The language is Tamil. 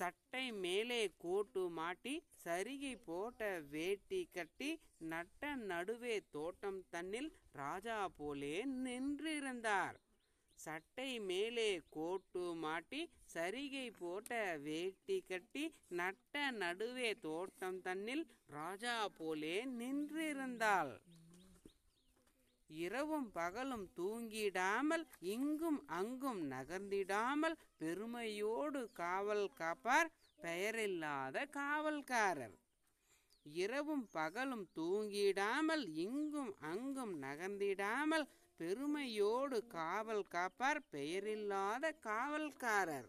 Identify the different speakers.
Speaker 1: சட்டை மேலே கோட்டு மாட்டி சரிகை போட்ட வேட்டி கட்டி நட்ட நடுவே தோட்டம் தன்னில் ராஜா போலே நின்றிருந்தார். சட்டை மேலே கோட்டு மாட்டி சரிகை போட்ட வேட்டி கட்டி நட்ட நடுவே தோட்டம் தன்னில் ராஜா போலே நின்றிருந்தாள். இரவும் பகலும் தூங்கிடாமல் இங்கும் அங்கும் நகர்ந்திடாமல் பெருமையோடு காவல் காப்பார் பெயரில்லாத காவல்காரர். இரவும் பகலும் தூங்கிடாமல் இங்கும் அங்கும் நகர்ந்திடாமல் பெருமையோடு காவல் காப்பார் பெயரில்லாத காவல்காரர்.